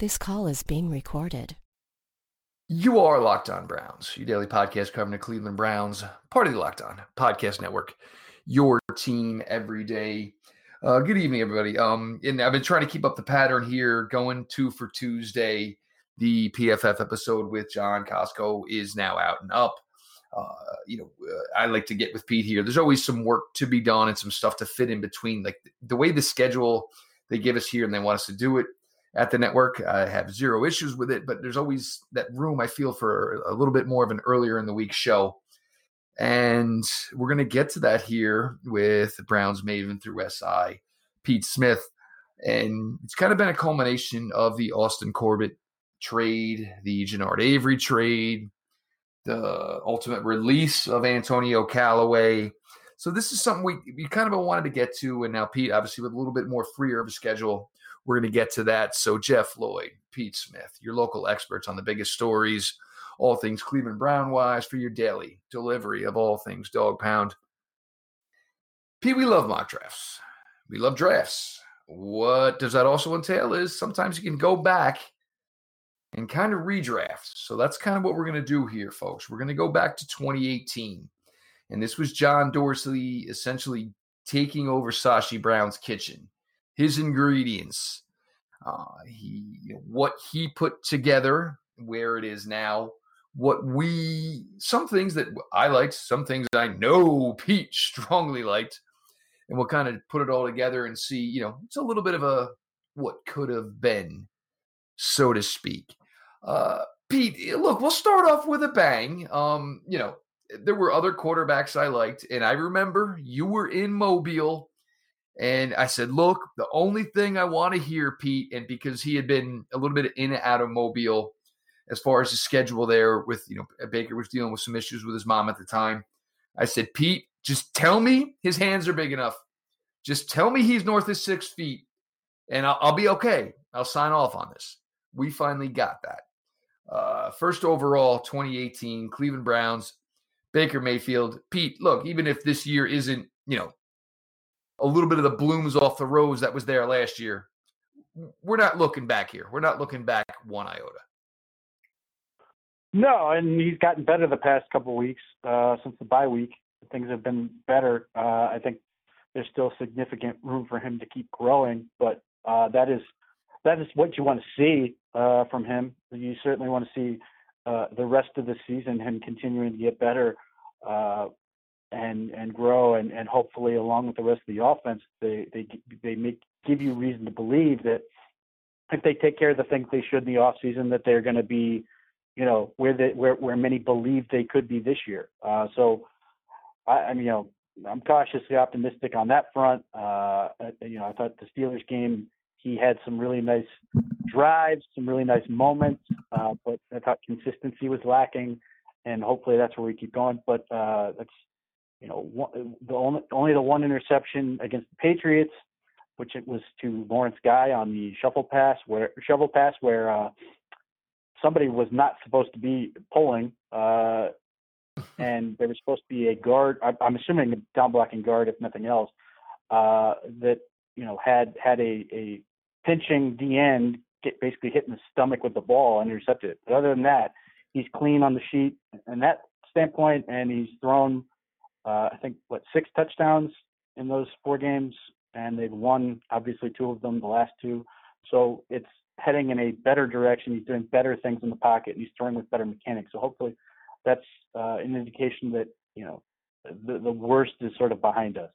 This call is being recorded. You are Locked On Browns, your daily podcast covering the Cleveland Browns, part of the Locked On Podcast Network, your team every day. Uh, good evening, everybody. Um, and I've been trying to keep up the pattern here, going two for Tuesday. The PFF episode with John Costco is now out and up. Uh, you know, uh, I like to get with Pete here. There's always some work to be done and some stuff to fit in between. Like the way the schedule they give us here and they want us to do it at the network. I have zero issues with it, but there's always that room I feel for a little bit more of an earlier in the week show. And we're going to get to that here with Browns Maven through SI, Pete Smith. And it's kind of been a culmination of the Austin Corbett trade, the Genard Avery trade, the ultimate release of Antonio Callaway. So this is something we, we kind of wanted to get to. And now Pete, obviously with a little bit more freer of a schedule, we're going to get to that. So, Jeff Lloyd, Pete Smith, your local experts on the biggest stories, all things Cleveland Brown wise for your daily delivery of all things dog pound. Pete, we love mock drafts. We love drafts. What does that also entail is sometimes you can go back and kind of redraft. So that's kind of what we're going to do here, folks. We're going to go back to 2018. And this was John Dorsey essentially taking over Sashi Brown's kitchen his ingredients, uh, he you know, what he put together, where it is now, what we some things that I liked, some things I know Pete strongly liked, and we'll kind of put it all together and see. You know, it's a little bit of a what could have been, so to speak. Uh, Pete, eh, look, we'll start off with a bang. Um, you know, there were other quarterbacks I liked, and I remember you were in Mobile and I said, look, the only thing I want to hear, Pete, and because he had been a little bit in and out of Mobile as far as the schedule there with, you know, Baker was dealing with some issues with his mom at the time. I said, Pete, just tell me his hands are big enough. Just tell me he's north of six feet and I'll, I'll be okay. I'll sign off on this. We finally got that. Uh, first overall, 2018, Cleveland Browns, Baker Mayfield. Pete, look, even if this year isn't, you know, a little bit of the blooms off the rose that was there last year. We're not looking back here. We're not looking back one iota. No, and he's gotten better the past couple weeks uh, since the bye week. Things have been better. Uh, I think there's still significant room for him to keep growing, but uh, that is that is what you want to see uh, from him. You certainly want to see uh, the rest of the season him continuing to get better. And and grow and and hopefully along with the rest of the offense they they they make give you reason to believe that if they take care of the things they should in the off season that they're going to be you know where where where many believe they could be this year. Uh so i i mean you know i'm cautiously optimistic on that front. Uh you know i thought the steelers game he had some really nice drives some really nice moments uh but i thought consistency was lacking and hopefully that's where we keep going. But uh that's you know, one, the only, only the one interception against the Patriots, which it was to Lawrence Guy on the shuffle pass where shovel pass where uh, somebody was not supposed to be pulling, uh, and there was supposed to be a guard. I, I'm assuming a down blocking guard, if nothing else, uh, that you know had had a a pinching D end get basically hit in the stomach with the ball and intercepted. But other than that, he's clean on the sheet and that standpoint, and he's thrown uh, I think what six touchdowns in those four games, and they've won obviously two of them, the last two. So it's heading in a better direction. He's doing better things in the pocket, and he's throwing with better mechanics. So hopefully, that's uh, an indication that you know the the worst is sort of behind us.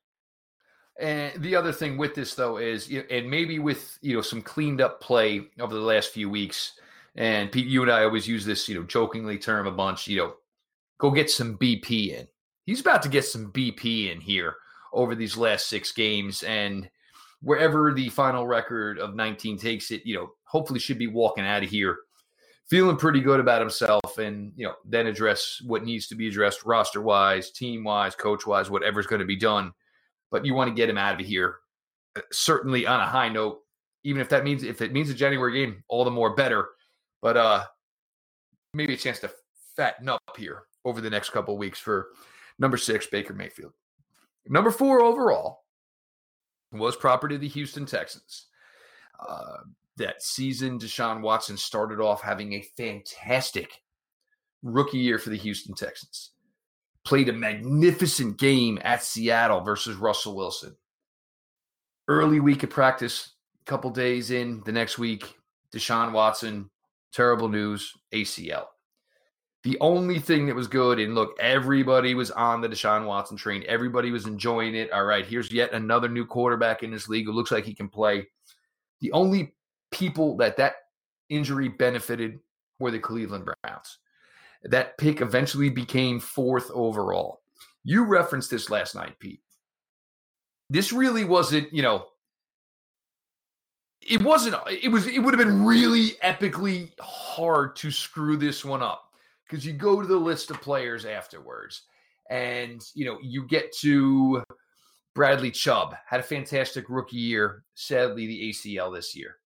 And the other thing with this though is, and maybe with you know some cleaned up play over the last few weeks. And Pete, you and I always use this, you know, jokingly term a bunch. You know, go get some BP in he's about to get some BP in here over these last six games. And wherever the final record of 19 takes it, you know, hopefully should be walking out of here feeling pretty good about himself and, you know, then address what needs to be addressed roster wise, team wise, coach wise, whatever's going to be done. But you want to get him out of here uh, certainly on a high note, even if that means if it means a January game, all the more better. But uh maybe a chance to fatten up here over the next couple weeks for Number six, Baker Mayfield. Number four overall was property of the Houston Texans. Uh, that season, Deshaun Watson started off having a fantastic rookie year for the Houston Texans. Played a magnificent game at Seattle versus Russell Wilson. Early week of practice, a couple days in, the next week, Deshaun Watson, terrible news, ACL. The only thing that was good, and look, everybody was on the Deshaun Watson train. Everybody was enjoying it. All right, here's yet another new quarterback in this league who looks like he can play. The only people that that injury benefited were the Cleveland Browns. That pick eventually became fourth overall. You referenced this last night, Pete. This really wasn't, you know, it wasn't, it was, it would have been really epically hard to screw this one up because you go to the list of players afterwards and, you know, you get to Bradley Chubb, had a fantastic rookie year. Sadly, the ACL this year.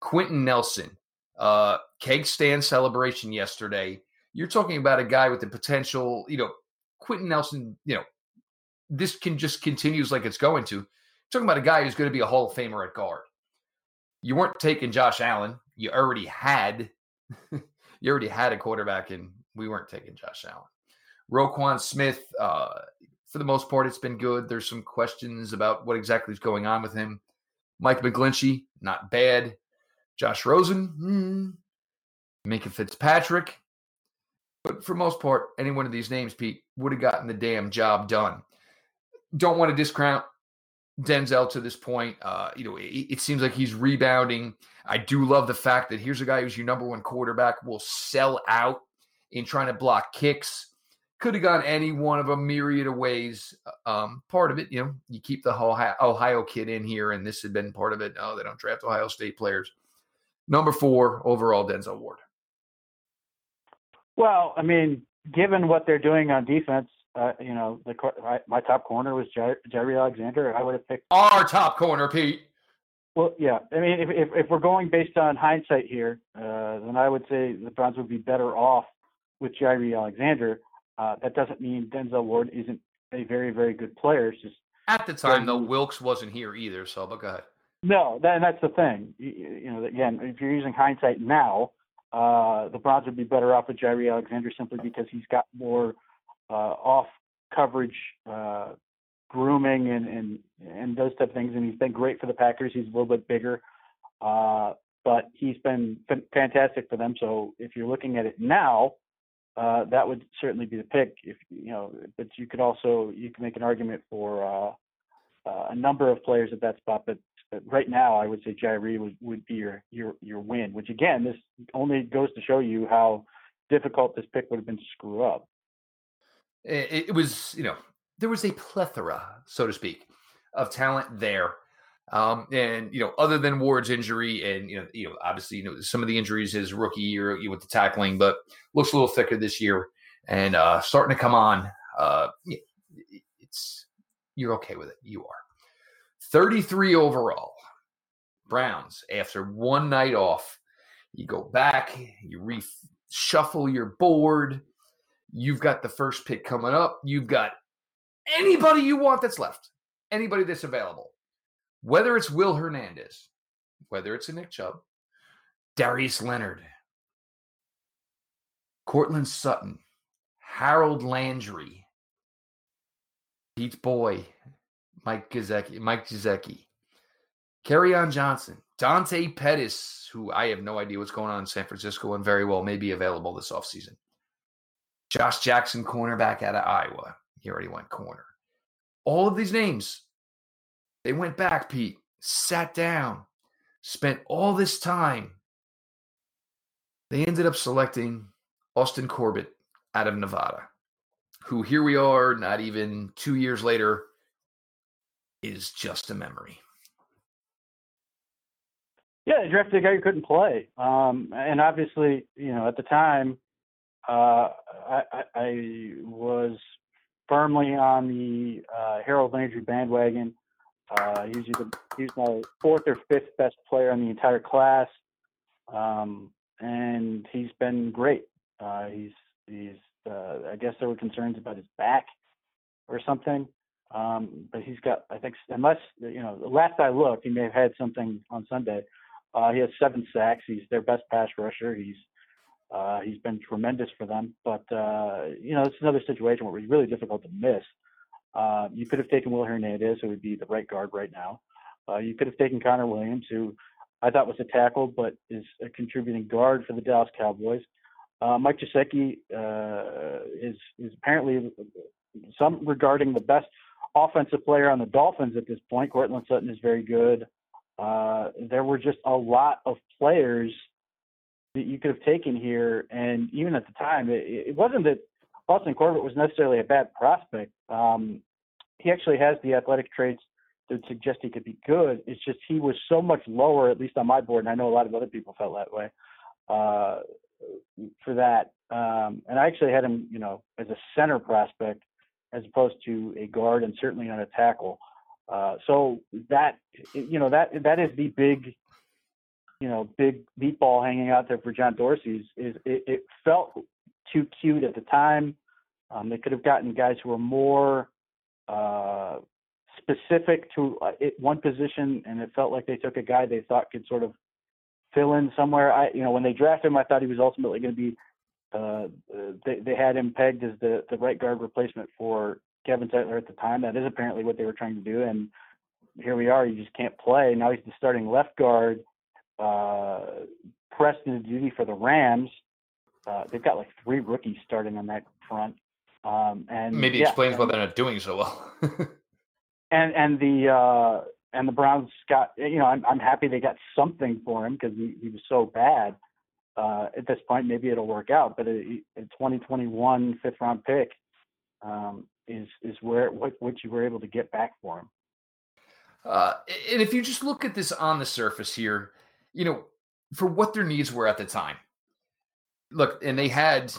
Quenton Nelson, uh, keg stand celebration yesterday. You're talking about a guy with the potential, you know, Quenton Nelson, you know, this can just continues like it's going to. You're talking about a guy who's going to be a Hall of Famer at guard. You weren't taking Josh Allen. You already had you already had a quarterback, and we weren't taking Josh Allen. Roquan Smith, uh, for the most part, it's been good. There's some questions about what exactly is going on with him. Mike McGlinchey, not bad. Josh Rosen, hmm. Minkah Fitzpatrick. But for most part, any one of these names, Pete, would have gotten the damn job done. Don't want to discount Denzel to this point. Uh, you know, it, it, seems like he's rebounding. I do love the fact that here's a guy who's your number one quarterback, will sell out in trying to block kicks. Could have gone any one of a myriad of ways. Um, part of it, you know, you keep the Ohio, Ohio kid in here, and this had been part of it. Oh, they don't draft Ohio State players. Number four overall, Denzel Ward. Well, I mean, given what they're doing on defense, uh, you know, the my, my top corner was Jaire Alexander. I would have picked our top corner, Pete. Well, yeah. I mean, if if, if we're going based on hindsight here, uh, then I would say the Browns would be better off with Jaire Alexander. Uh, that doesn't mean Denzel Ward isn't a very very good player. It's just at the time, though, Wilkes wasn't here either. So, but go ahead. No, that, and that's the thing. You, you, know, again, if you're using hindsight now, uh, the Browns would be better off with Jaire Alexander simply because he's got more uh, off coverage uh, grooming and, and and those type of things, and he's been great for the Packers. He's a little bit bigger, uh, but he's been fantastic for them. So if you're looking at it now, uh, that would certainly be the pick. If you know, but you could also you can make an argument for uh, uh, a number of players at that spot. But right now, I would say Jaire would, would be your your your win. Which again, this only goes to show you how difficult this pick would have been to screw up. It, it was, you know, there was a plethora, so to speak, of talent there. Um, and you know, other than Ward's injury, and you know, you know, obviously, you know, some of the injuries his rookie year with the tackling, but looks a little thicker this year, and uh, starting to come on. Uh, it's you're okay with it. You are 33 overall. Browns after one night off. You go back, you reshuffle your board. You've got the first pick coming up. You've got anybody you want that's left, anybody that's available. Whether it's Will Hernandez, whether it's a Nick Chubb, Darius Leonard, Courtland Sutton, Harold Landry, Pete's boy, Mike Gesicki, Mike Gesicki, on Johnson, Dante Pettis, who I have no idea what's going on in San Francisco and very well may be available this offseason. Josh Jackson, cornerback out of Iowa. He already went corner. All of these names, they went back, Pete, sat down, spent all this time. They ended up selecting Austin Corbett out of Nevada, who here we are, not even two years later, is just a memory. Yeah, they drafted a guy who couldn't play. Um, and obviously, you know, at the time, uh, I, I, was firmly on the uh, Harold Landry bandwagon. Uh, he's, either, he's my fourth or fifth best player in the entire class, um, and he's been great. Uh, he's he's uh, I guess there were concerns about his back or something, um, but he's got I think unless you know the last I looked, he may have had something on Sunday. Uh, he has seven sacks. He's their best pass rusher. He's uh, he's been tremendous for them. But uh, you know, it's another situation where it's really difficult to miss. Uh, you could have taken Will Hernandez, who would be the right guard right now. Uh, you could have taken Connor Williams, who I thought was a tackle, but is a contributing guard for the Dallas Cowboys. Uh, Mike Gesicki uh, is is apparently some regarding the best offensive player on the Dolphins at this point. Courtland Sutton is very good. Uh, there were just a lot of players that you could have taken here, and even at the time, it, it wasn't that Austin Corbett was necessarily a bad prospect. Um, he actually has the athletic traits that suggest he could be good. It's just he was so much lower, at least on my board, and I know a lot of other people felt that way. Uh, for that, um, and I actually had him, you know, as a center prospect as opposed to a guard and certainly on a tackle. Uh, so that you know that that is the big you know big meatball hanging out there for John Dorsey's is it, it felt too cute at the time. Um, they could have gotten guys who were more uh, specific to uh, it, one position, and it felt like they took a guy they thought could sort of fill in somewhere. I you know when they drafted him, I thought he was ultimately going to be uh, they, they had him pegged as the, the right guard replacement for Kevin Zeitler at the time. That is apparently what they were trying to do. And here we are. He just can't play. Now he's the starting left guard, uh, pressed into duty for the Rams. Uh, they've got like three rookies starting on that front. Um, and maybe yeah, explains why they're not doing so well. and and the uh, and the Browns got you know I'm I'm happy they got something for him because he, he was so bad uh, at this point, maybe it'll work out. But a, a 2021 fifth round pick um, is is where what what you were able to get back for him. Uh, and if you just look at this on the surface here, you know, for what their needs were at the time, look, and they had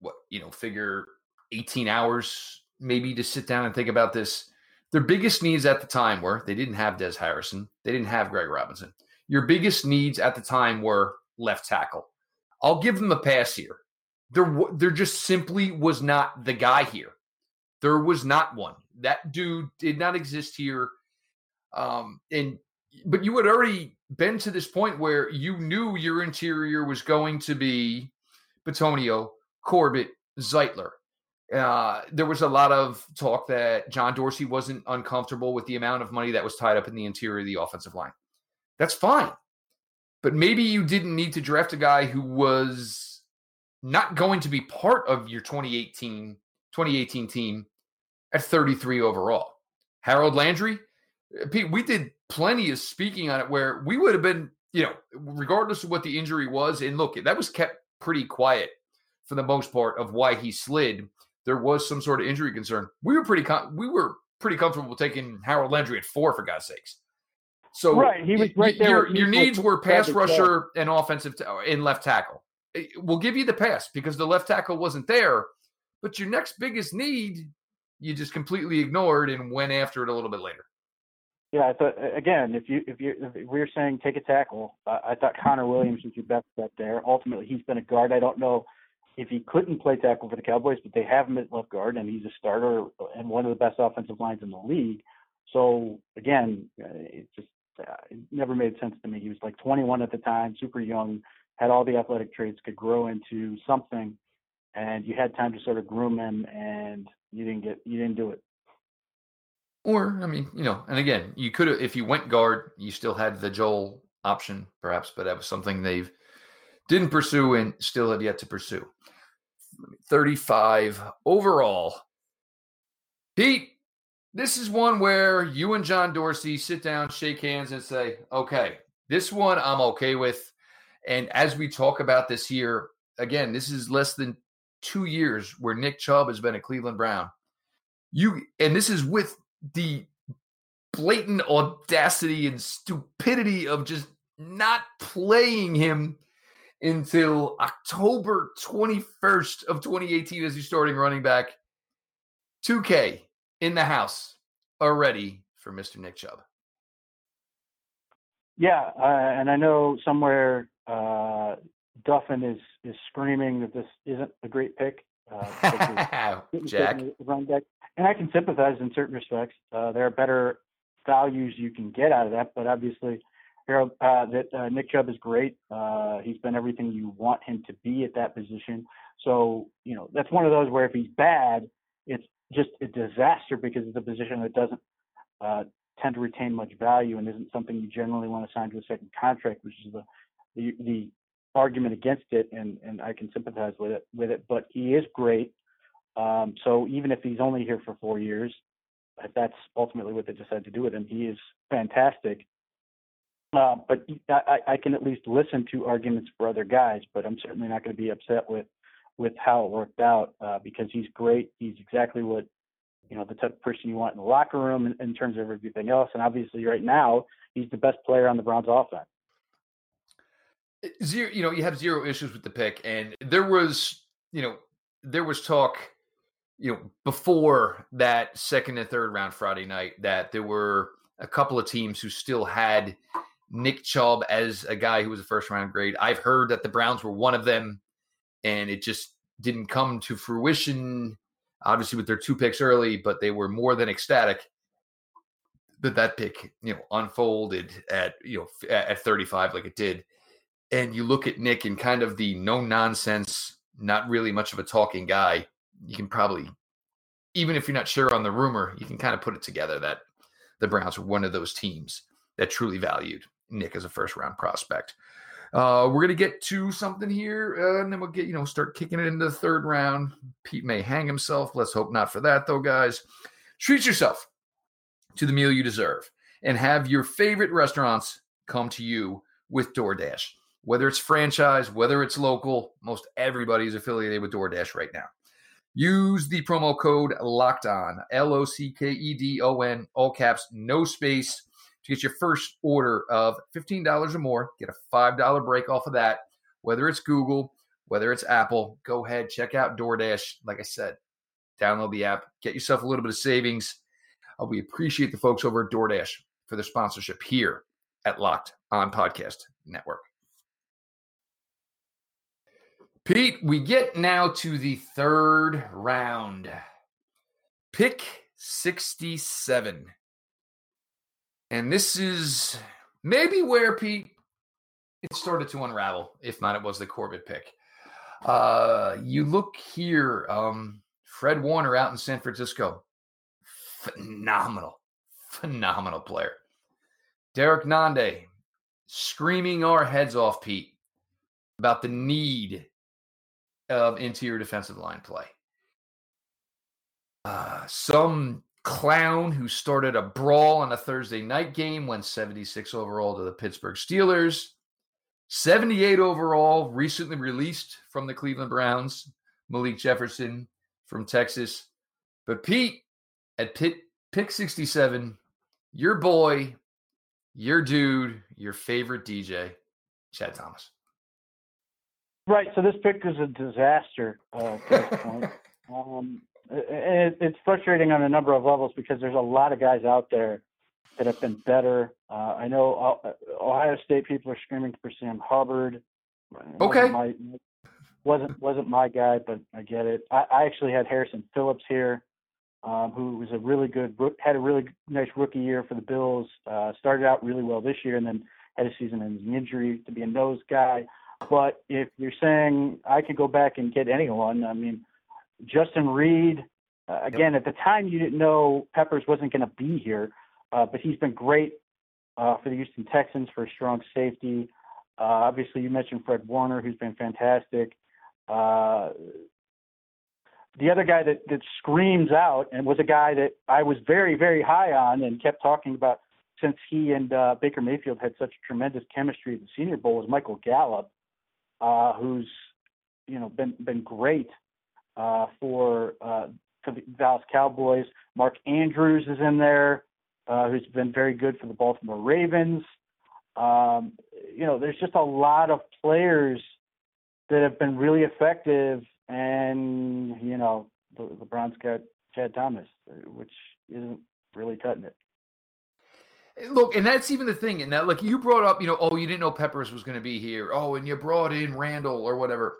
what you know, figure 18 hours maybe to sit down and think about this. Their biggest needs at the time were they didn't have Des Harrison, they didn't have Greg Robinson. Your biggest needs at the time were left tackle. I'll give them a pass here. There, there just simply was not the guy here. There was not one. That dude did not exist here. Um, and but you had already been to this point where you knew your interior was going to be Bitonio, Corbett, Zeitler. Uh, there was a lot of talk that John Dorsey wasn't uncomfortable with the amount of money that was tied up in the interior of the offensive line. That's fine but maybe you didn't need to draft a guy who was not going to be part of your 2018 2018 team at 33 overall. Harold Landry, uh, Pete, we did plenty of speaking on it where we would have been, you know, regardless of what the injury was, and look, that was kept pretty quiet for the most part of why he slid. There was some sort of injury concern. We were pretty com- we were pretty comfortable taking Harold Landry at four for God's sakes. So right, he was right there. Your, your needs were pass rusher and offensive t- in left tackle. Eh, we'll give you the pass because the left tackle wasn't there, but your next biggest need you just completely ignored and went after it a little bit later. Yeah, I thought again, if you if you if we are saying take a tackle, uh, I thought Connor Williams was your best bet there. Ultimately, he's been a guard. I don't know if he couldn't play tackle for the Cowboys, but they have him at left guard, and he's a starter and one of the best offensive lines in the league. So again, uh, it's just uh, it never made sense to me. He was like 21 at the time, super young, had all the athletic traits, could grow into something, and you had time to sort of groom him, and you didn't get, you didn't do it. Or, I mean, you know, and again, you could have, if you went guard, you still had the Joel option, perhaps, but that was something they've didn't pursue and still have yet to pursue. 35 overall. Pete, this is one where you and John Dorsey sit down, shake hands, and say, okay, this one I'm okay with. And as we talk about this here, again, this is less than two years where Nick Chubb has been a Cleveland Brown. You and this is with the blatant audacity and stupidity of just not playing him until October 21st of 2018 as your starting running back. 2K in the house already for Mr. Nick Chubb. Yeah, uh, and I know somewhere uh, Duffin is is screaming that this isn't a great pick. Uh, Jack, run back, and I can sympathize in certain respects. Uh, there are better values you can get out of that, but obviously, Harold, uh, that uh, Nick Chubb is great. Uh, he's been everything you want him to be at that position. So you know that's one of those where if he's bad, it's just a disaster because it's a position that doesn't uh, tend to retain much value and isn't something you generally want to sign to a second contract, which is the the, the argument against it, and and I can sympathize with it with it. But he is great. Um, so even if he's only here for four years, if that's ultimately what they decide to do with him, he is fantastic. Uh, but I, I can at least listen to arguments for other guys, but I'm certainly not going to be upset with with how it worked out uh, because he's great. He's exactly what you know the type of person you want in the locker room in, in terms of everything else. And obviously, right now, he's the best player on the Browns offense. Zero, you know, you have zero issues with the pick, and there was, you know, there was talk, you know, before that second and third round Friday night that there were a couple of teams who still had Nick Chubb as a guy who was a first round grade. I've heard that the Browns were one of them, and it just didn't come to fruition. Obviously, with their two picks early, but they were more than ecstatic that that pick, you know, unfolded at you know at 35 like it did. And you look at Nick and kind of the no nonsense, not really much of a talking guy. You can probably, even if you're not sure on the rumor, you can kind of put it together that the Browns were one of those teams that truly valued Nick as a first round prospect. Uh, we're gonna get to something here, uh, and then we'll get you know start kicking it into the third round. Pete may hang himself. Let's hope not for that though, guys. Treat yourself to the meal you deserve, and have your favorite restaurants come to you with DoorDash. Whether it's franchise, whether it's local, most everybody is affiliated with DoorDash right now. Use the promo code Locked On L O C K E D O N, all caps, no space to get your first order of $15 or more. Get a $5 break off of that. Whether it's Google, whether it's Apple, go ahead, check out DoorDash. Like I said, download the app, get yourself a little bit of savings. Uh, we appreciate the folks over at DoorDash for their sponsorship here at Locked On Podcast Network. Pete, we get now to the third round. Pick 67. And this is maybe where Pete it started to unravel. If not, it was the Corbett pick. Uh, you look here, um, Fred Warner out in San Francisco, phenomenal, phenomenal player. Derrick Nnadi screaming our heads off, Pete, about the need of interior defensive line play. Uh, some clown who started a brawl on a Thursday night game, went 76 overall to the Pittsburgh Steelers. 78 overall, recently released from the Cleveland Browns, Malik Jefferson from Texas. But Pete, at Pitt, pick 67, your boy, your dude, your favorite DJ, Chad Thomas. Right. So this pick is a disaster uh, at this point. Um, it, it's frustrating on a number of levels because there's a lot of guys out there that have been better. Uh, I know uh, Ohio State people are screaming for Sam Hubbard. Okay. Wasn't my, wasn't wasn't my guy, but I get it. I, I actually had Harrison Phillips here, um, who was a really good had a really nice rookie year for the Bills. Uh, started out really well this year, and then had a season-ending injury to be a nose guy. But if you're saying I could go back and get anyone, I mean Justin Reid, uh, again, yep. at the time you didn't know Peppers wasn't going to be here, uh, but he's been great uh, for the Houston Texans for a strong safety. Uh, obviously, you mentioned Fred Warner, who's been fantastic. Uh, the other guy that, that screams out and was a guy that I was very, very high on and kept talking about since he and uh, Baker Mayfield had such tremendous chemistry at the Senior Bowl was Michael Gallup, who's you know been been great uh, for uh, for the Dallas Cowboys. Mark Andrews is in there, uh, who's been very good for the Baltimore Ravens. Um, you know, there's just a lot of players that have been really effective, and you know, the, the Browns got Chad Thomas, which isn't really cutting it. Look, and that's even the thing. And that, like you brought up, you know, oh, you didn't know Peppers was going to be here. Oh, and you brought in Randall or whatever.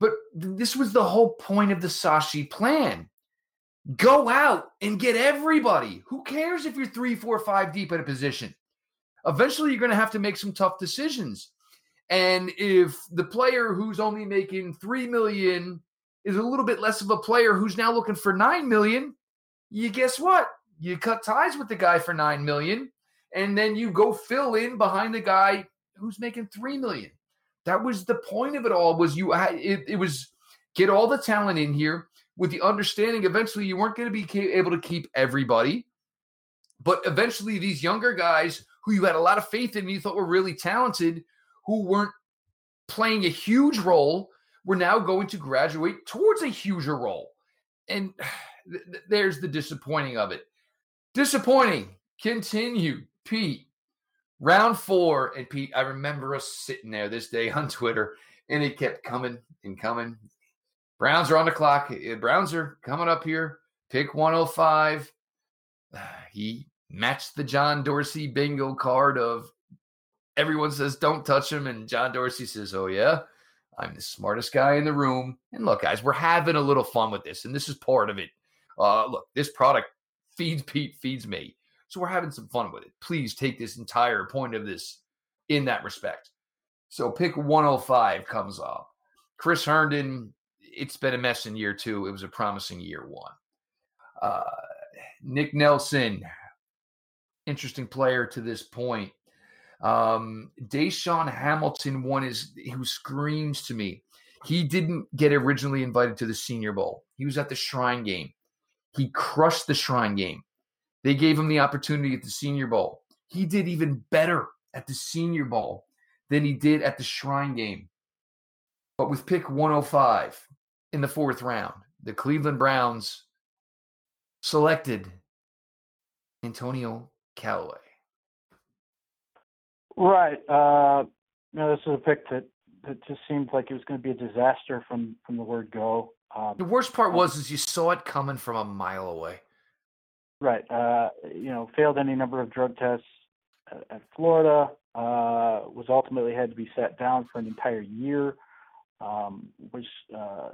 But this was the whole point of the Sashi plan. Go out and get everybody. Who cares if you're three, four, five deep at a position? eventually you're going to have to make some tough decisions. And if the player who's only making 3 million is a little bit less of a player who's now looking for 9 million, you guess what? You cut ties with the guy for 9 million and then you go fill in behind the guy who's making 3 million. That was the point of it all was you it, it was get all the talent in here with the understanding eventually you weren't going to be able to keep everybody. But eventually these younger guys who you had a lot of faith in, you thought were really talented, who weren't playing a huge role, were now going to graduate towards a huger role. And th- th- there's the disappointing of it. Disappointing. Continue. Pete, round four. And Pete, I remember us sitting there this day on Twitter, and it kept coming and coming. Browns are on the clock. Eh, Browns are coming up here. Pick 105. He matched the John Dorsey bingo card of everyone says don't touch him, and John Dorsey says, "Oh yeah, I'm the smartest guy in the room." And look, guys, we're having a little fun with this, and this is part of it. Uh, look, this product feeds Pete, feeds me, so we're having some fun with it. Please take this entire point of this in that respect. So pick 105 comes up. Chris Herndon, it's been a mess in year two. It was a promising year one. Uh, Nick Nelson, interesting player to this point. Um, DaeSean Hamilton one is who screams to me. He didn't get originally invited to the Senior Bowl. He was at the Shrine Game. He crushed the Shrine Game. They gave him the opportunity at the Senior Bowl. He did even better at the Senior Bowl than he did at the Shrine Game. But with pick 105 in the fourth round, the Cleveland Browns selected Antonio Callaway. Right. Uh, know, this is a pick that, that just seemed like it was going to be a disaster from from the word go. Um, the worst part was is you saw it coming from a mile away. Right. Uh, you know, failed any number of drug tests at, at Florida. Uh, was ultimately had to be sat down for an entire year. Um, was uh,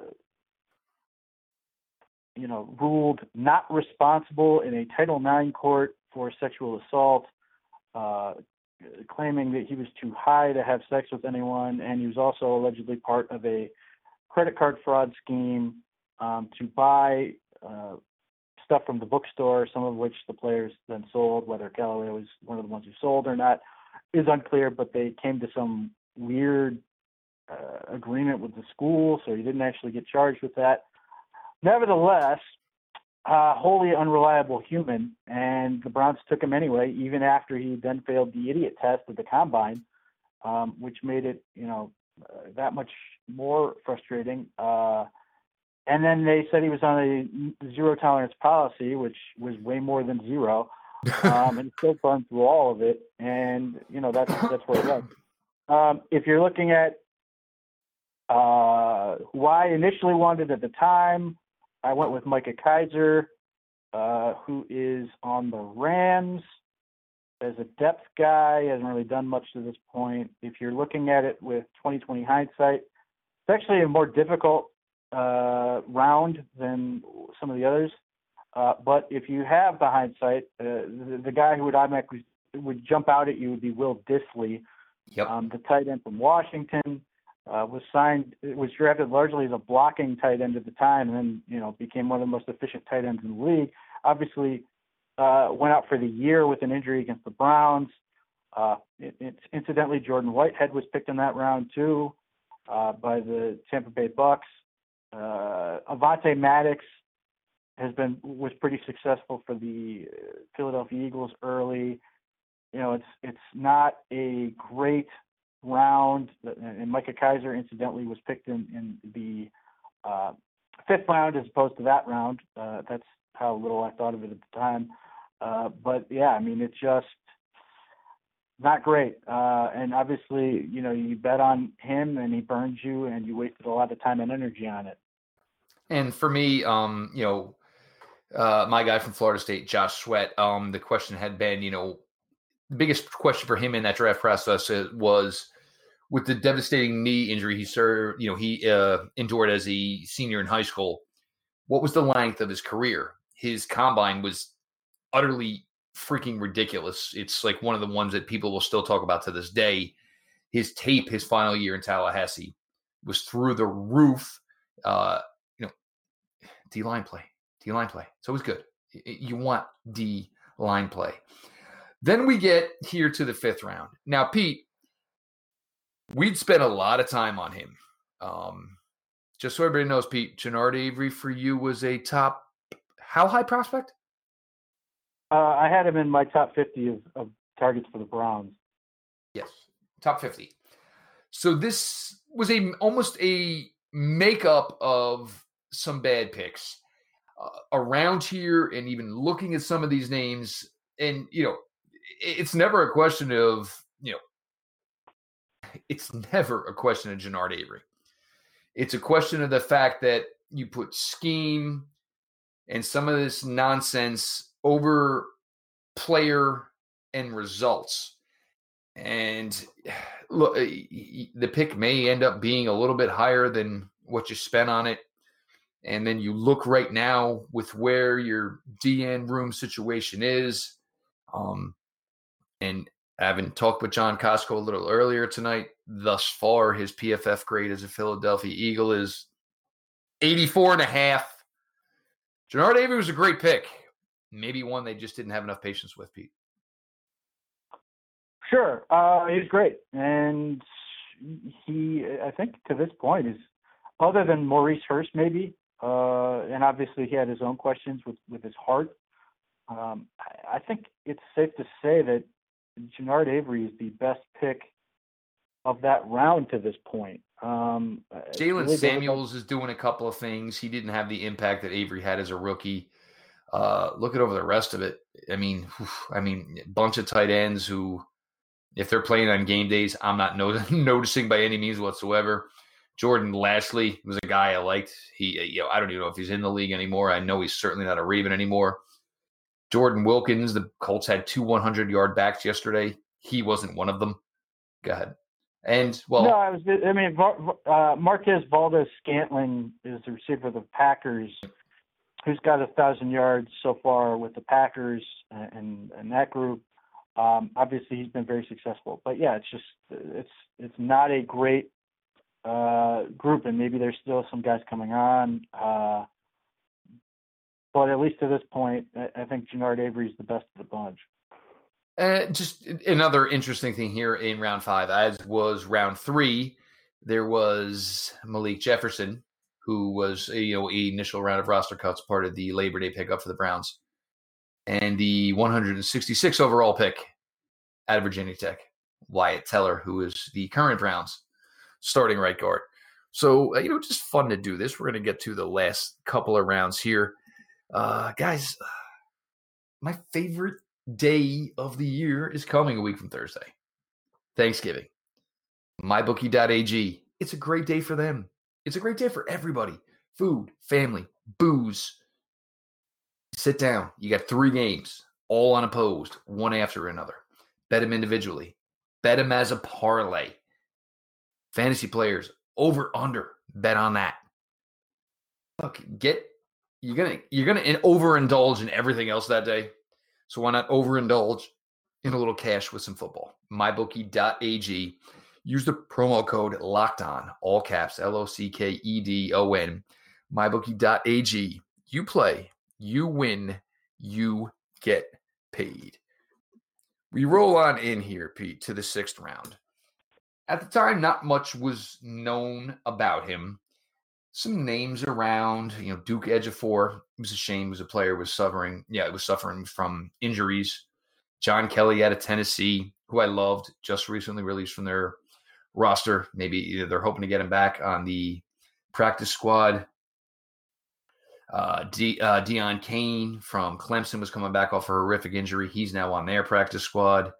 you know ruled not responsible in a Title IX court for sexual assault. Uh, claiming that he was too high to have sex with anyone, and he was also allegedly part of a credit card fraud scheme um, to buy uh, stuff from the bookstore, some of which the players then sold. Whether Callaway was one of the ones who sold or not is unclear, but they came to some weird uh, agreement with the school, so he didn't actually get charged with that. Nevertheless, uh, wholly unreliable human, and the Browns took him anyway, even after he then failed the idiot test at the combine, um, which made it, you know, that much more frustrating. Uh, and then they said he was on a zero tolerance policy, which was way more than zero, um, and still burned through all of it. And you know that's that's where it was. Um, if you're looking at uh, who I initially wanted at the time, I went with Micah Kiser, uh, who is on the Rams as a depth guy. Hasn't really done much to this point. If you're looking at it with 2020 hindsight, it's actually a more difficult uh, round than some of the others. Uh, but if you have the hindsight, uh, the, the, guy who would automatically would jump out at you would be Will Dissly, yep. um, the tight end from Washington uh, was signed, was drafted largely as a blocking tight end at the time, and then you know became one of the most efficient tight ends in the league. Obviously, uh, went out for the year with an injury against the Browns. Uh, it, incidentally, Jordan Whitehead was picked in that round too uh, by the Tampa Bay Bucks. Uh, Avonte Maddox has been was pretty successful for the Philadelphia Eagles early. You know, it's it's not a great round, and Micah Kiser, incidentally was picked in, in the uh, fifth round as opposed to that round. Uh, that's how little I thought of it at the time. Uh, but yeah, I mean, it's just not great. Uh, and obviously, you know, you bet on him and he burns you, and you wasted a lot of time and energy on it. And for me, um, you know, uh, my guy from Florida State, Josh Sweat, um, the question had been, you know, the biggest question for him in that draft process was with the devastating knee injury he served, you know, he uh, endured as a senior in high school. What was the length of his career? His combine was utterly freaking ridiculous. It's like one of the ones that people will still talk about to this day. His tape, his final year in Tallahassee, was through the roof. Uh, you know, D line play, D line play. It's always good. You want D line play. Then we get here to the fifth round. Now, Pete, we'd spent a lot of time on him. Um, just so everybody knows, Pete, Genard Avery for you was a top how high prospect? Uh, I had him in my top 50 of, of targets for the Browns. Yes, top 50. So this was a almost a makeup of some bad picks uh, around here, and even looking at some of these names, and you know, it's never a question of you know, it's never a question of Genard Avery. It's a question of the fact that you put scheme and some of this nonsense over player and results. And look, the pick may end up being a little bit higher than what you spent on it. And then you look right now with where your DN room situation is. Um, and having talked with John Costco a little earlier tonight, thus far, his PFF grade as a Philadelphia Eagle is 84 and a half. Genard Avery was a great pick maybe one they just didn't have enough patience with, Pete. Sure, uh, he's great, and he, I think, to this point is other than Maurice Hurst, maybe, uh, and obviously he had his own questions with with his heart. Um, I, think it's safe to say that Genard Avery is the best pick of that round to this point. Um, Jaylen really Samuels is doing a couple of things. He didn't have the impact that Avery had as a rookie. Uh, looking over the rest of it, I mean, I mean, bunch of tight ends who, if they're playing on game days, I'm not no- noticing by any means whatsoever. Jordan Lasley was a guy I liked. He, uh, you know, I don't even know if he's in the league anymore. I know he's certainly not a Raven anymore. Jordan Wilkins, the Colts had two 100 yard backs yesterday. He wasn't one of them. Go ahead. And well, no, I was. I mean, uh, Marquez Valdez Scantling is the receiver of the Packers who's got a thousand yards so far with the Packers and and that group. Um, obviously, he's been very successful. But yeah, it's just it's it's not a great uh, group, and maybe there's still some guys coming on. Uh, but at least to this point, I, I think Genard Avery is the best of the bunch. Uh, just another interesting thing here in round five, as was round three, there was Malik Jefferson, who was you know a initial round of roster cuts, part of the Labor Day pickup for the Browns, and the 166 overall pick out of Virginia Tech, Wyatt Teller, who is the current Browns starting right guard. So uh, you know, just fun to do this. We're going to get to the last couple of rounds here, uh, guys. My favorite day of the year is coming a week from Thursday, Thanksgiving. MyBookie.ag. It's a great day for them. It's a great day for everybody food, family, booze. Sit down. You got three games, all unopposed, one after another. Bet them individually, bet them as a parlay. Fantasy players, over, under, bet on that. Look, get you're gonna you're gonna overindulge in everything else that day. So why not overindulge in a little cash with some football? MyBookie.ag Use the promo code locked on, all caps, L O C K E D O N, mybookie.ag. You play, you win, you get paid. We roll on in here, Pete, to the sixth round. At the time, not much was known about him. Some names around, you know, Duke Ejiofor. It was a shame. Was a player was suffering. Yeah, it was suffering from injuries. John Kelly out of Tennessee, who I loved, just recently released from their roster. Maybe they're hoping to get him back on the practice squad. Uh, uh, Deon Cain from Clemson was coming back off a horrific injury. He's now on their practice squad.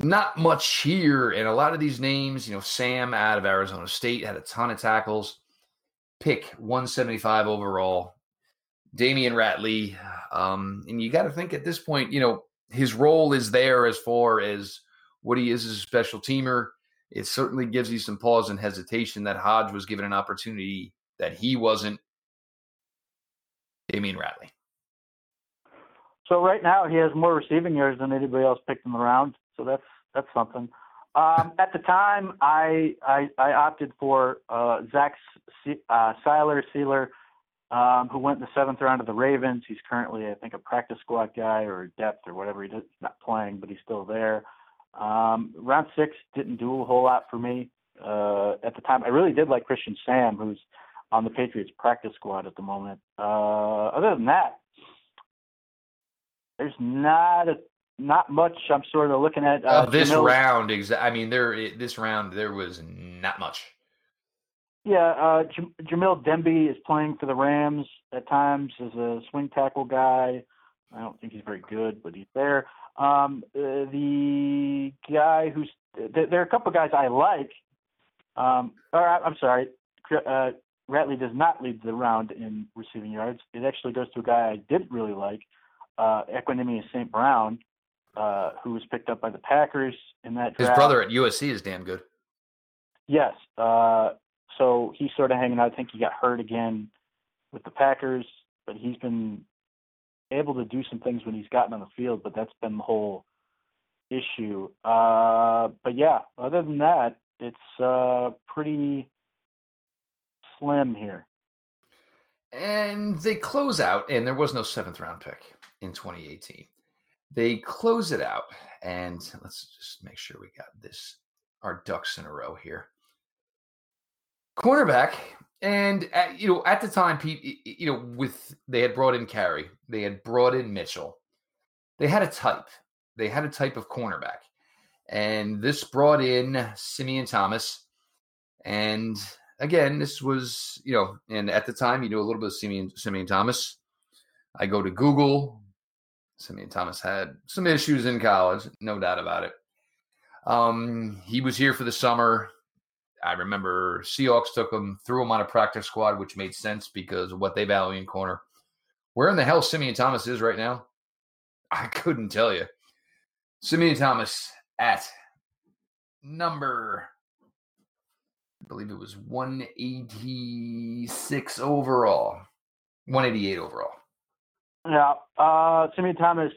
Not much here, and a lot of these names, you know, Sam out of Arizona State had a ton of tackles. Pick 175 overall. Damion Ratley. Um, and you got to think at this point, you know, his role is there as far as what he is as a special teamer. It certainly gives you some pause and hesitation that Hodge was given an opportunity that he wasn't. Damion Ratley. So right now he has more receiving yards than anybody else picked in the round. So that's that's something. Um, at the time, I I, I opted for uh, Zach uh, Seiler Sealer, um, who went in the seventh round of the Ravens. He's currently, I think, a practice squad guy or depth or whatever. He's not playing, but he's still there. Um, round six didn't do a whole lot for me uh, at the time. I really did like Christian Sam, who's on the Patriots practice squad at the moment. Uh, other than that, there's not a not much. I'm sort of looking at uh, oh, this Jamil. round. Exa- I mean, there this round there was not much. Yeah, uh, Jamil Demby is playing for the Rams at times as a swing tackle guy. I don't think he's very good, but he's there. Um, uh, the guy who's there are a couple of guys I like. Um, or I'm sorry, uh, Ratley does not lead the round in receiving yards. It actually goes to a guy I didn't really like, uh, Equanimeous St. Brown, uh, who was picked up by the Packers in that draft. His brother at USC is damn good. Yes. Uh, so he's sort of hanging out. I think he got hurt again with the Packers, but he's been able to do some things when he's gotten on the field, but that's been the whole issue. Uh, but yeah, other than that, it's uh, pretty slim here. And they close out, and there was no seventh round pick in 2018. They close it out, and let's just make sure we got this our ducks in a row here. Cornerback, and at, you know at the time, Pete, you know with they had brought in Carrie, they had brought in Mitchell, they had a type, they had a type of cornerback, and this brought in Simeon Thomas, and again, this was, you know, and at the time, you knew a little bit of Simeon, Simeon Thomas. I go to Google. Simeon Thomas had some issues in college, no doubt about it. Um, he was here for the summer. I remember Seahawks took him, threw him on a practice squad, which made sense because of what they value in corner. Where in the hell Simeon Thomas is right now? I couldn't tell you. Simeon Thomas at number I believe it was 186 overall, 188 overall. Yeah, uh, Simeon Thomas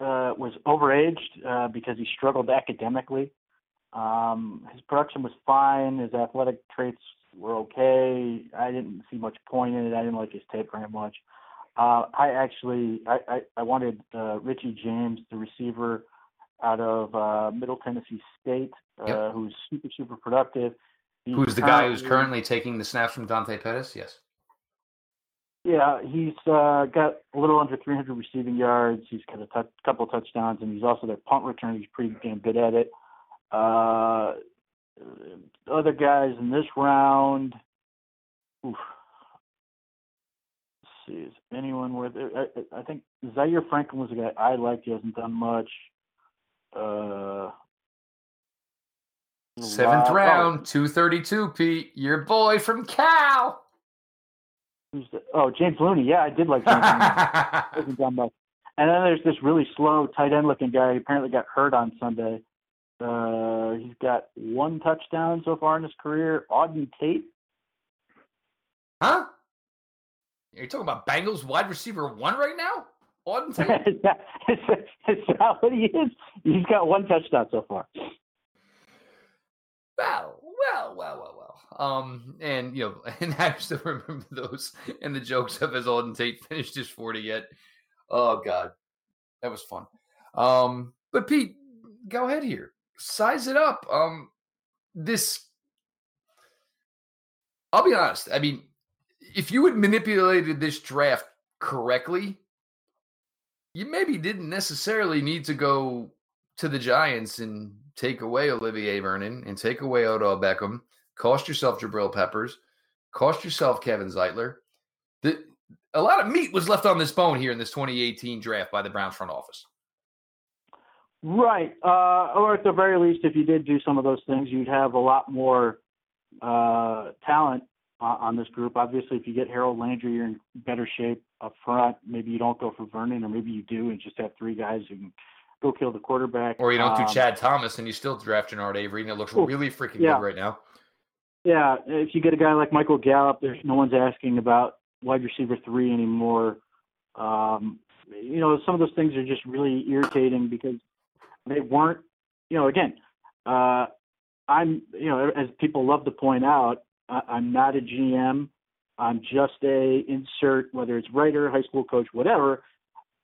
uh, was overaged uh, because he struggled academically. Um, his production was fine. His athletic traits were okay. I didn't see much point in it. I didn't like his tape very much. Uh, I actually I, I, I wanted uh, Richie James, the receiver out of uh, Middle Tennessee State, uh, yep. who's super super productive. He's who's the guy who's currently taking the snaps from Dante Pettis? Yes. Yeah, he's uh, got a little under 300 receiving yards. He's got a t- couple of touchdowns, and he's also their punt return. He's pretty damn good at it. Uh, other guys in this round. Oof. Let's see, is anyone worth it? I, I think Zaire Franklin was a guy I liked. He hasn't done much. Uh, Seventh wow. round, 232, Pete. Your boy from Cal. Who's the, oh, James Looney. Yeah, I did like James Looney. And then there's this really slow tight end looking guy. He apparently got hurt on Sunday. Uh, he's got one touchdown so far in his career. Auden Tate. Huh? You're talking about Bengals wide receiver one right now? Auden Tate? is, that, is, that, is that what he is? He's got one touchdown so far. Well, well, well, well, well. Um, and you know, and I still remember those and the jokes of as Auden Tate finished his 40 yet. Oh God. That was fun. Um, but Pete, go ahead here. Size it up. Um, this I'll be honest. I mean, if you had manipulated this draft correctly, you maybe didn't necessarily need to go to the Giants and take away Olivier Vernon and take away Odell Beckham, cost yourself Jabril Peppers, cost yourself Kevin Zeitler. The, a lot of meat was left on this bone here in this 2018 draft by the Browns front office. Right. Uh, or at the very least, if you did do some of those things, you'd have a lot more uh, talent uh, on this group. Obviously, if you get Harold Landry, you're in better shape up front. Maybe you don't go for Vernon, or maybe you do and just have three guys who can go kill the quarterback. Or you don't um, do Chad Thomas and you still draft Genard Avery and it looks really freaking yeah. good right now. Yeah, if you get a guy like Michael Gallup, there's no one's asking about wide receiver three anymore. Um, you know, some of those things are just really irritating because they weren't, you know, again, uh, I'm, you know, as people love to point out, I, I'm not a GM. I'm just a insert, whether it's writer, high school coach, whatever.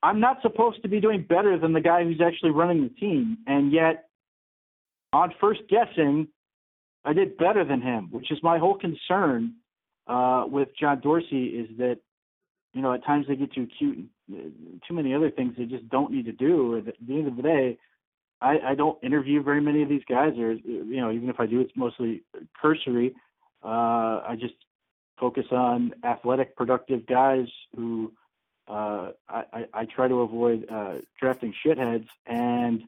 I'm not supposed to be doing better than the guy who's actually running the team, and yet, on first guessing, I did better than him, which is my whole concern uh, with John Dorsey is that you know at times they get too cute and uh, too many other things they just don't need to do. At the end of the day, I, I don't interview very many of these guys, or you know even if I do, it's mostly cursory. Uh, I just focus on athletic, productive guys who uh, I, I, I try to avoid uh, drafting shitheads and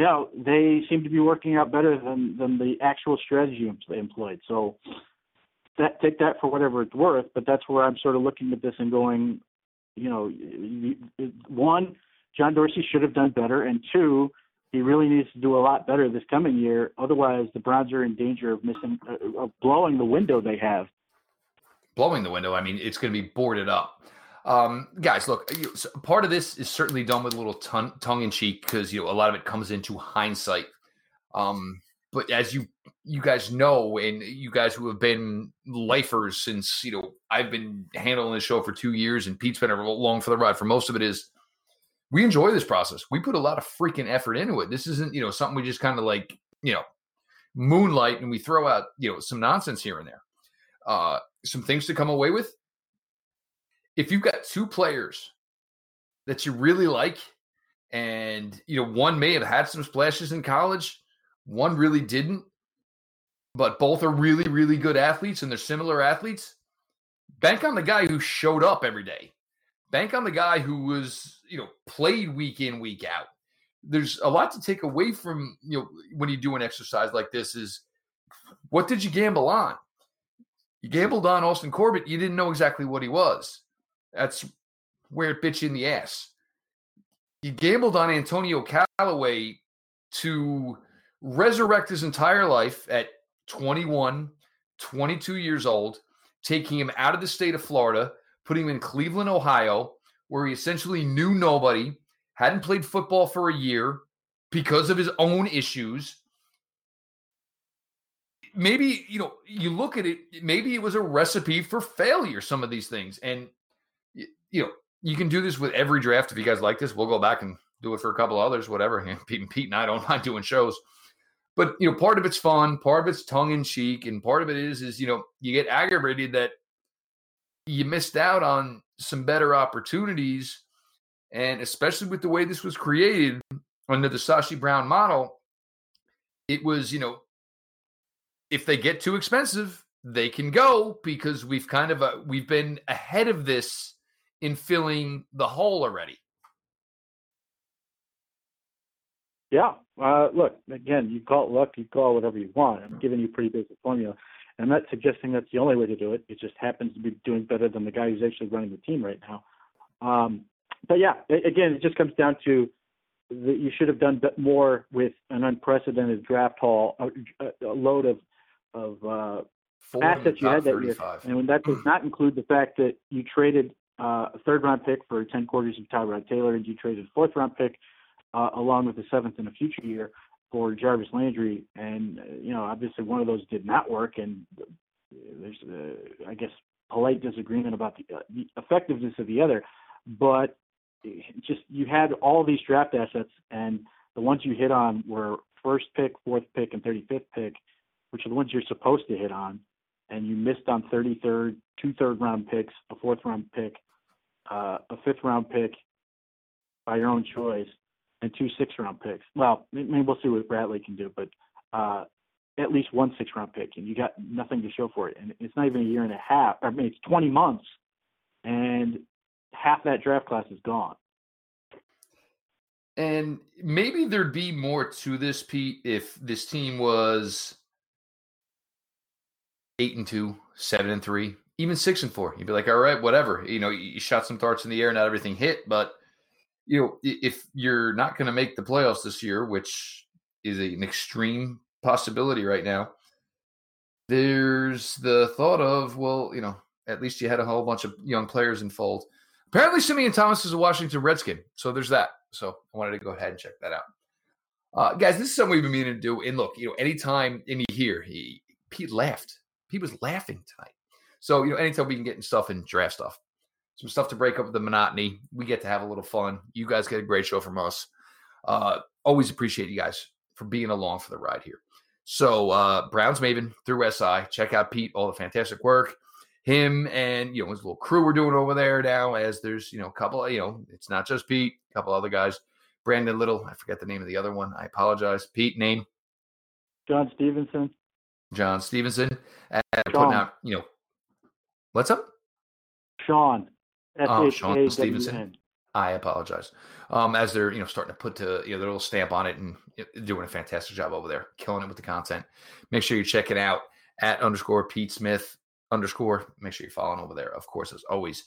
know, they seem to be working out better than than the actual strategy they employed. So that take that for whatever it's worth. But that's where I'm sort of looking at this and going, you know, one, John Dorsey should have done better, and two, he really needs to do a lot better this coming year. Otherwise, the Browns are in danger of missing, uh, of blowing the window they have. Blowing the window. I mean, it's going to be boarded up. Um, guys, look, you, so part of this is certainly done with a little ton, tongue in cheek because you know a lot of it comes into hindsight. Um, but as you you guys know, and you guys who have been lifers since you know I've been handling the show for two years, and Pete's been along for the ride for most of it. Is we enjoy this process. We put a lot of freaking effort into it. This isn't you know something we just kind of like you know moonlight and we throw out you know some nonsense here and there. Uh, some things to come away with if you've got two players that you really like, and you know, one may have had some splashes in college, one really didn't, but both are really, really good athletes and they're similar athletes. Bank on the guy who showed up every day. Bank on the guy who was, you know, played week in, week out. There's a lot to take away from, you know, when you do an exercise like this is what did you gamble on? You mm-hmm. gambled on Austin Corbett, you didn't know exactly what he was. That's where it bit you in the ass. He gambled on Antonio Callaway to resurrect his entire life at 21, 22 years old, taking him out of the state of Florida, putting him in Cleveland, Ohio, where he essentially knew nobody, hadn't played football for a year because of his own issues. Maybe, you know, you look at it, maybe it was a recipe for failure, some of these things. And you know, you can do this with every draft. If you guys like this, we'll go back and do it for a couple others, whatever. Pete and Pete and I don't mind doing shows. But you know, part of it's fun, part of it's tongue in cheek, and part of it is is you know, you get aggravated that you missed out on some better opportunities. And especially with the way this was created under the Sashi Brown model, it was, you know, if they get too expensive, they can go because we've kind of uh, we've been ahead of this in filling the hole already. Yeah. Uh, look, again, you call it luck, you call it whatever you want. I'm giving you a pretty basic formula. I'm not suggesting that's the only way to do it. It just happens to be doing better than the guy who's actually running the team right now. Um, but yeah, again, it just comes down to that you should have done more with an unprecedented draft haul, a, a load of of uh, assets you had that year, and that does not include the fact that you traded uh, a third round pick for 10 quarters of Tyrod Taylor, and you traded a fourth round pick uh, along with the seventh in a future year for Jarvis Landry. And, uh, you know, obviously one of those did not work, and there's, uh, I guess, polite disagreement about the, uh, the effectiveness of the other. But just you had all these draft assets, and the ones you hit on were first pick, fourth pick, and 35th pick, which are the ones you're supposed to hit on. And you missed on 33rd, two third round picks, a fourth round pick, uh, a fifth round pick by your own choice, and two six round picks. Well, mean, we'll see what Bradley can do, but uh, at least one six round pick, and you got nothing to show for it. And it's not even a year and a half. I mean, it's 20 months, and half that draft class is gone. And maybe there'd be more to this, Pete, if this team was eight and two, seven and three, even six and four, you'd be like, all right, whatever. You know, you shot some darts in the air, not everything hit, but you know, if you're not going to make the playoffs this year, which is an extreme possibility right now, there's the thought of, well, you know, at least you had a whole bunch of young players in fold. Apparently, Simeon Thomas is a Washington Redskin. So there's that. So I wanted to go ahead and check that out. Uh, guys, this is something we've been meaning to do. And look, you know, anytime and here, he Pete laughed. Pete was laughing tonight. So, you know, anytime we can get in stuff and draft stuff, some stuff to break up the monotony, we get to have a little fun. You guys get a great show from us. Uh, always appreciate you guys for being along for the ride here. So, uh, Browns Maven through SI. Check out Pete, all the fantastic work him and you know his little crew we're doing over there now. As there's you know a couple, of, you know, it's not just Pete, a couple other guys. Brandon Little, I forget the name of the other one. I apologize. Pete name. John Stevenson. John Stevenson, at putting out you know, what's up? Sean. Oh, Sean Stevenson. I apologize. Um, as they're you know starting to put to you know their little stamp on it and doing a fantastic job over there, killing it with the content. Make sure you check it out at underscore Pete Smith underscore. Make sure you're following over there. Of course, as always,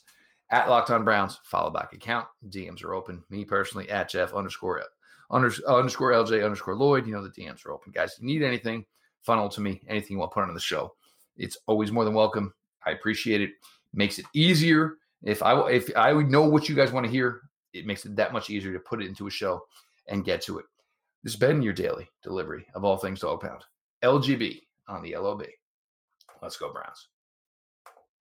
at Locked On Browns, follow back account. DMs are open. Me personally, at Jeff underscore under, underscore LJ underscore Lloyd. You know the DMs are open, guys. If you need anything, funnel to me. Anything you want to put on the show, it's always more than welcome. I appreciate it. Makes it easier. If I if I know what you guys want to hear, it makes it that much easier to put it into a show and get to it. This has been your daily delivery of all things dog pound. LGB on the LOB. Let's go Browns.